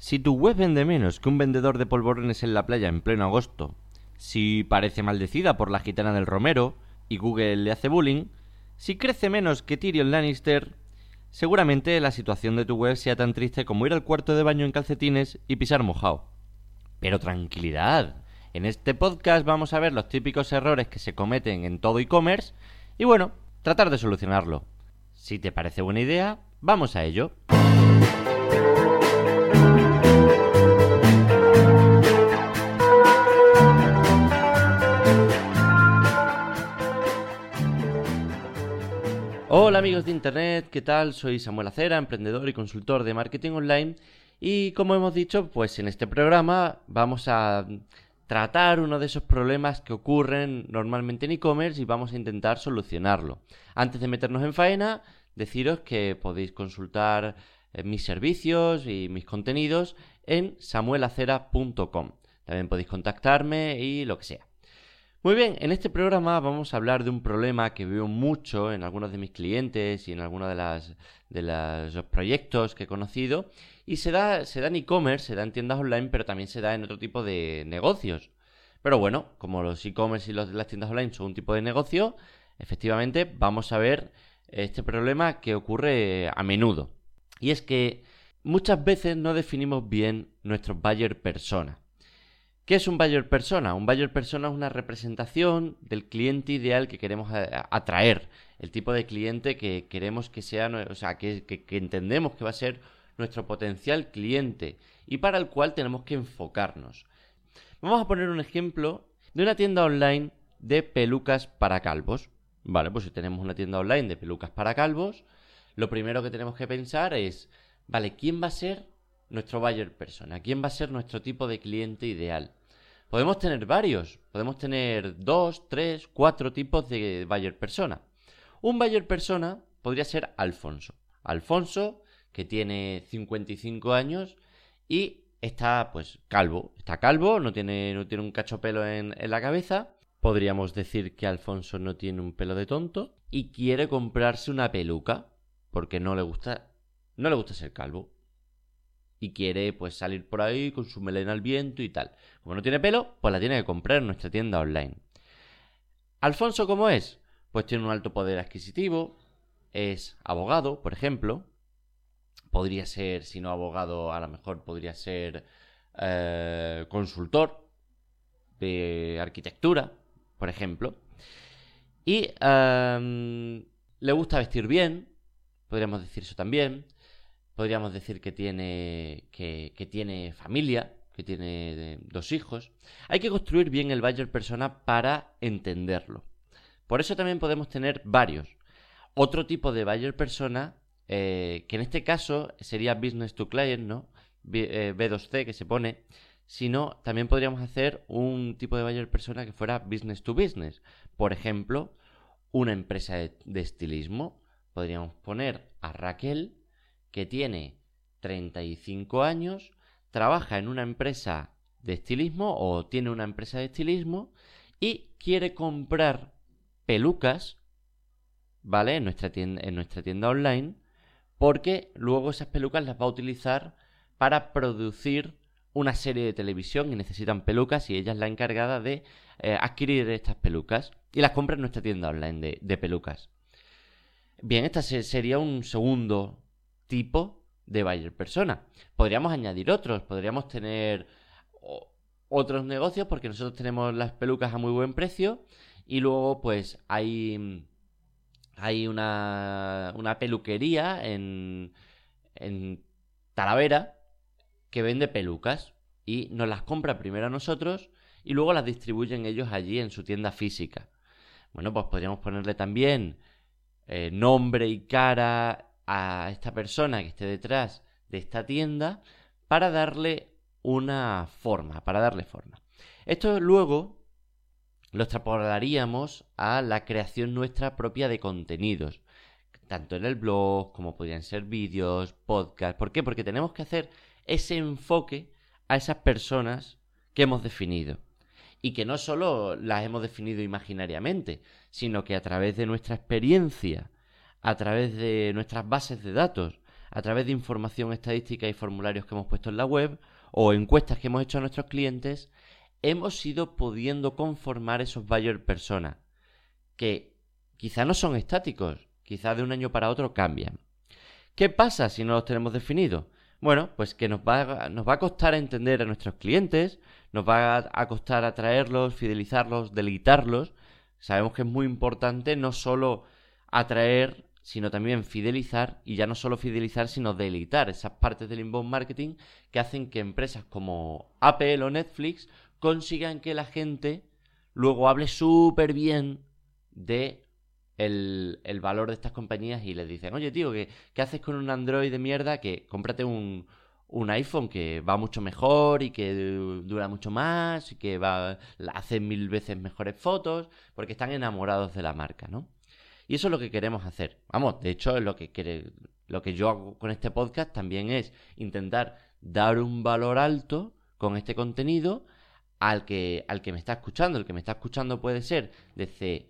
Si tu web vende menos que un vendedor de polvorones en la playa en pleno agosto, si parece maldecida por la gitana del Romero y Google le hace bullying, si crece menos que Tyrion Lannister, seguramente la situación de tu web sea tan triste como ir al cuarto de baño en calcetines y pisar mojado. Pero tranquilidad, en este podcast vamos a ver los típicos errores que se cometen en todo e-commerce y bueno, tratar de solucionarlo. Si te parece buena idea, vamos a ello. Hola amigos de Internet, ¿qué tal? Soy Samuel Acera, emprendedor y consultor de marketing online y como hemos dicho, pues en este programa vamos a tratar uno de esos problemas que ocurren normalmente en e-commerce y vamos a intentar solucionarlo. Antes de meternos en faena, deciros que podéis consultar eh, mis servicios y mis contenidos en samuelacera.com. También podéis contactarme y lo que sea. Muy bien, en este programa vamos a hablar de un problema que veo mucho en algunos de mis clientes y en algunos de, las, de los proyectos que he conocido. Y se da, se da en e-commerce, se da en tiendas online, pero también se da en otro tipo de negocios. Pero bueno, como los e-commerce y los, las tiendas online son un tipo de negocio, efectivamente vamos a ver este problema que ocurre a menudo. Y es que muchas veces no definimos bien nuestro buyer persona. ¿Qué es un buyer persona? Un buyer persona es una representación del cliente ideal que queremos atraer, el tipo de cliente que queremos que sea, o sea, que, entendemos que va a ser nuestro potencial cliente y para el cual tenemos que enfocarnos. Vamos a poner un ejemplo de una tienda online de pelucas para calvos. Vale, pues si tenemos una tienda online de pelucas para calvos, lo primero que tenemos que pensar es, vale, ¿quién va a ser nuestro buyer persona? ¿Quién va a ser nuestro tipo de cliente ideal? Podemos tener varios, podemos tener dos, tres, cuatro tipos de buyer persona. Un buyer persona podría ser Alfonso. Alfonso, que tiene 55 años y está pues calvo. Está calvo, no tiene, no tiene un cacho pelo en, en la cabeza. Podríamos decir que Alfonso no tiene un pelo de tonto y quiere comprarse una peluca porque no le gusta no le gusta ser calvo y quiere pues salir por ahí con su melena al viento y tal. Como no tiene pelo, pues la tiene que comprar en nuestra tienda online. Alfonso, ¿cómo es? Pues tiene un alto poder adquisitivo, es abogado, por ejemplo. Podría ser, si no abogado, a lo mejor podría ser eh, consultor de arquitectura, por ejemplo. Y em, le gusta vestir bien, podríamos decir eso también podríamos decir que tiene, que, tiene familia, que tiene dos hijos. Hay que construir bien el buyer persona para entenderlo. Por eso también podemos tener varios. Otro tipo de buyer persona, eh, que en este caso sería business to client, ¿no? B, 2 eh, que se pone, sino también podríamos hacer un tipo de buyer persona que fuera business to business. Por ejemplo, una empresa de estilismo. Podríamos poner a Raquel que tiene 35 años, trabaja en una empresa de estilismo o tiene una empresa de estilismo y quiere comprar pelucas, ¿vale? En nuestra tienda, en nuestra tienda online, porque luego esas pelucas las va a utilizar para producir una serie de televisión y necesitan pelucas y ella es la encargada de eh, adquirir estas pelucas y las compra en nuestra tienda online de, de pelucas. Bien, este sería un segundo tipo de buyer persona. Podríamos añadir otros, podríamos tener otros negocios porque nosotros tenemos las pelucas a muy buen precio y luego pues hay hay una, una peluquería en, en Talavera que vende pelucas y nos las compra primero a nosotros y luego las distribuyen ellos allí en su tienda física. Bueno, pues podríamos ponerle también eh, nombre y cara a esta persona que esté detrás de esta tienda para darle una forma, para darle forma. Esto luego lo extrapolaríamos a la creación nuestra propia de contenidos, tanto en el blog como podrían ser vídeos, podcast. ¿Por qué? Porque tenemos que hacer ese enfoque a esas personas que hemos definido. Y que no solo las hemos definido imaginariamente, sino que a través de nuestra experiencia, a través de nuestras bases de datos, a través de información estadística y formularios que hemos puesto en la web o encuestas que hemos hecho a nuestros clientes, hemos ido pudiendo conformar esos buyer persona que quizá no son estáticos, quizá de un año para otro cambian. ¿Qué pasa si no los tenemos definidos? Bueno, pues que nos va, nos va a costar entender a nuestros clientes, nos va a costar atraerlos, fidelizarlos, deleitarlos. Sabemos que es muy importante no solo atraer, sino también fidelizar, y ya no solo fidelizar, sino deleitar esas partes del inbound marketing que hacen que empresas como Apple o Netflix consigan que la gente luego hable súper bien de el, valor de estas compañías y les dicen, oye tío, ¿qué, ¿qué, haces con un Android de mierda? Que cómprate un, un iPhone que va mucho mejor y que dura mucho más y que va, hace mil veces mejores fotos porque están enamorados de la marca, ¿no? Y eso es lo que queremos hacer. Vamos, de hecho, lo que, quiere, lo que yo hago con este podcast también es intentar dar un valor alto con este contenido al que, al que me está escuchando. El que me está escuchando puede ser desde,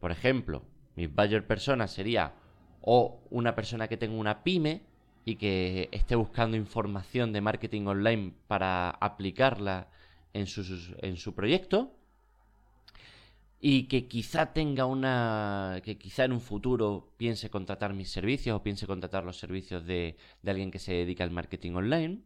por ejemplo, mi buyer persona sería o una persona que tenga una pyme y que esté buscando información de marketing online para aplicarla en su, en su proyecto y que quizá tenga una que quizá en un futuro piense contratar mis servicios o piense contratar los servicios de, de alguien que se dedica al marketing online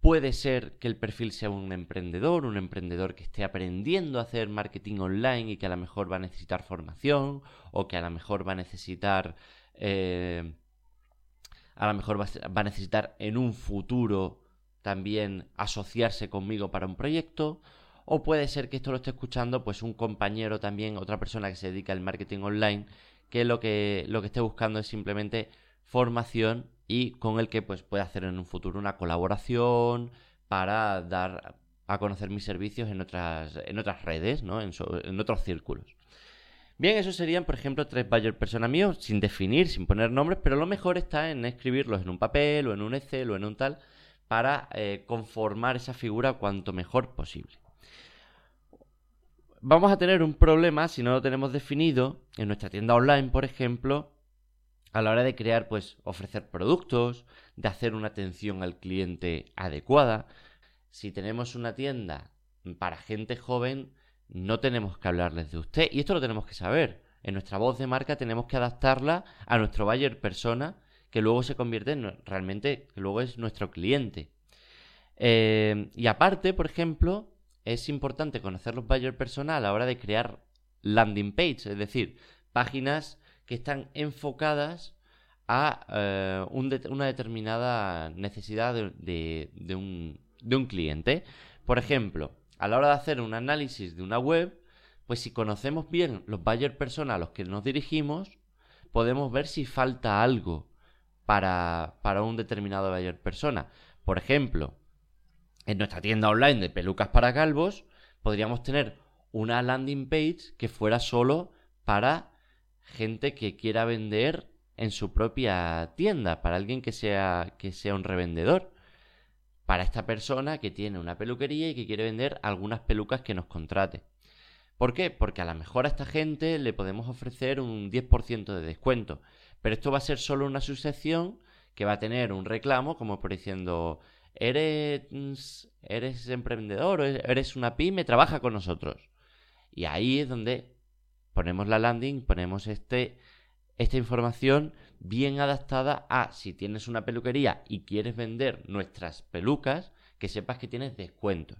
Puede ser que el perfil sea un emprendedor, un emprendedor que esté aprendiendo a hacer marketing online y que a lo mejor va a necesitar formación o que a lo mejor va a necesitar... Eh, a lo mejor va a necesitar en un futuro también asociarse conmigo para un proyecto. O puede ser que esto lo esté escuchando pues un compañero también, otra persona que se dedica al marketing online, que lo que, lo que esté buscando es simplemente formación y con el que pues puede hacer en un futuro una colaboración para dar a conocer mis servicios en otras, en otras redes, ¿no? en, en otros círculos. Bien, esos serían, por ejemplo, tres buyer persona míos, sin definir, sin poner nombres, pero lo mejor está en escribirlos en un papel o en un Excel o en un tal para eh, conformar esa figura cuanto mejor posible. Vamos a tener un problema si no lo tenemos definido en nuestra tienda online, por ejemplo, a la hora de crear, pues, ofrecer productos, de hacer una atención al cliente adecuada. Si tenemos una tienda para gente joven, no tenemos que hablarles de usted. Y esto lo tenemos que saber. En nuestra voz de marca tenemos que adaptarla a nuestro buyer persona, que luego se convierte en realmente, que luego es nuestro cliente. Eh, y aparte, por ejemplo, es importante conocer los buyer persona a la hora de crear landing page, es decir, páginas que están enfocadas a eh, una determinada necesidad de, un, cliente. Por ejemplo, a la hora de hacer un análisis de una web, pues si conocemos bien los buyer personas a los que nos dirigimos, podemos ver si falta algo para, para un determinado buyer persona. Por ejemplo, en nuestra tienda online de pelucas para calvos, podríamos tener una landing page que fuera solo para gente que quiera vender en su propia tienda, para alguien que sea, que sea un revendedor. Para esta persona que tiene una peluquería y que quiere vender algunas pelucas que nos contrate. ¿Por qué? Porque a lo mejor a esta gente le podemos ofrecer un 10% de descuento. Pero esto va a ser solo una sucesión que va a tener un reclamo, como por diciendo, eres, eres emprendedor, eres una pyme, trabaja con nosotros. Y ahí es donde ponemos la landing, ponemos este, esta información bien adaptada a si tienes una peluquería y quieres vender nuestras pelucas, que sepas que tienes descuentos.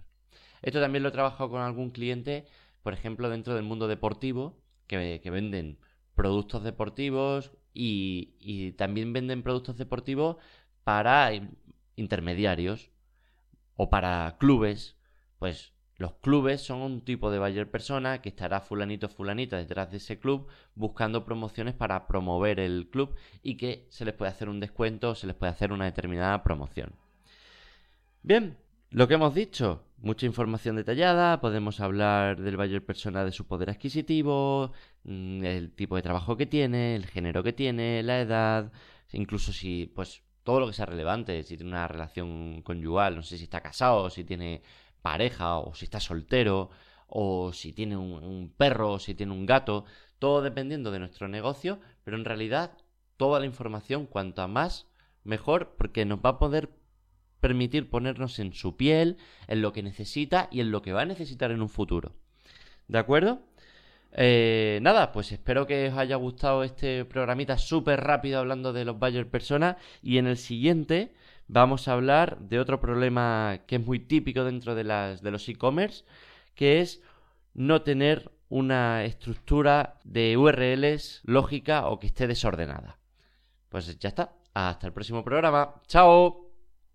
Esto también lo he trabajado con algún cliente, por ejemplo, dentro del mundo deportivo, que, venden productos deportivos y, y también venden productos deportivos para intermediarios o para clubes, pues los clubes son un tipo de buyer persona que estará fulanito fulanita detrás de ese club buscando promociones para promover el club y que se les puede hacer un descuento o se les puede hacer una determinada promoción. Bien, lo que hemos dicho, mucha información detallada, podemos hablar del buyer persona de su poder adquisitivo, mm, el tipo de trabajo que tiene, el género que tiene, la edad, incluso si pues todo lo que sea relevante, si tiene una relación conyugal, no sé si está casado, si tiene pareja o si está soltero o si tiene un, perro o si tiene un gato, todo dependiendo de nuestro negocio, pero en realidad toda la información, cuanta más, mejor porque nos va a poder permitir ponernos en su piel, en lo que necesita y en lo que va a necesitar en un futuro. ¿De acuerdo? Eh, nada, pues espero que os haya gustado este programita súper rápido hablando de los buyer personas y en el siguiente vamos a hablar de otro problema que es muy típico dentro de, las, de los e-commerce, que es no tener una estructura de URLs lógica o que esté desordenada. Pues ya está. Hasta el próximo programa. ¡Chao!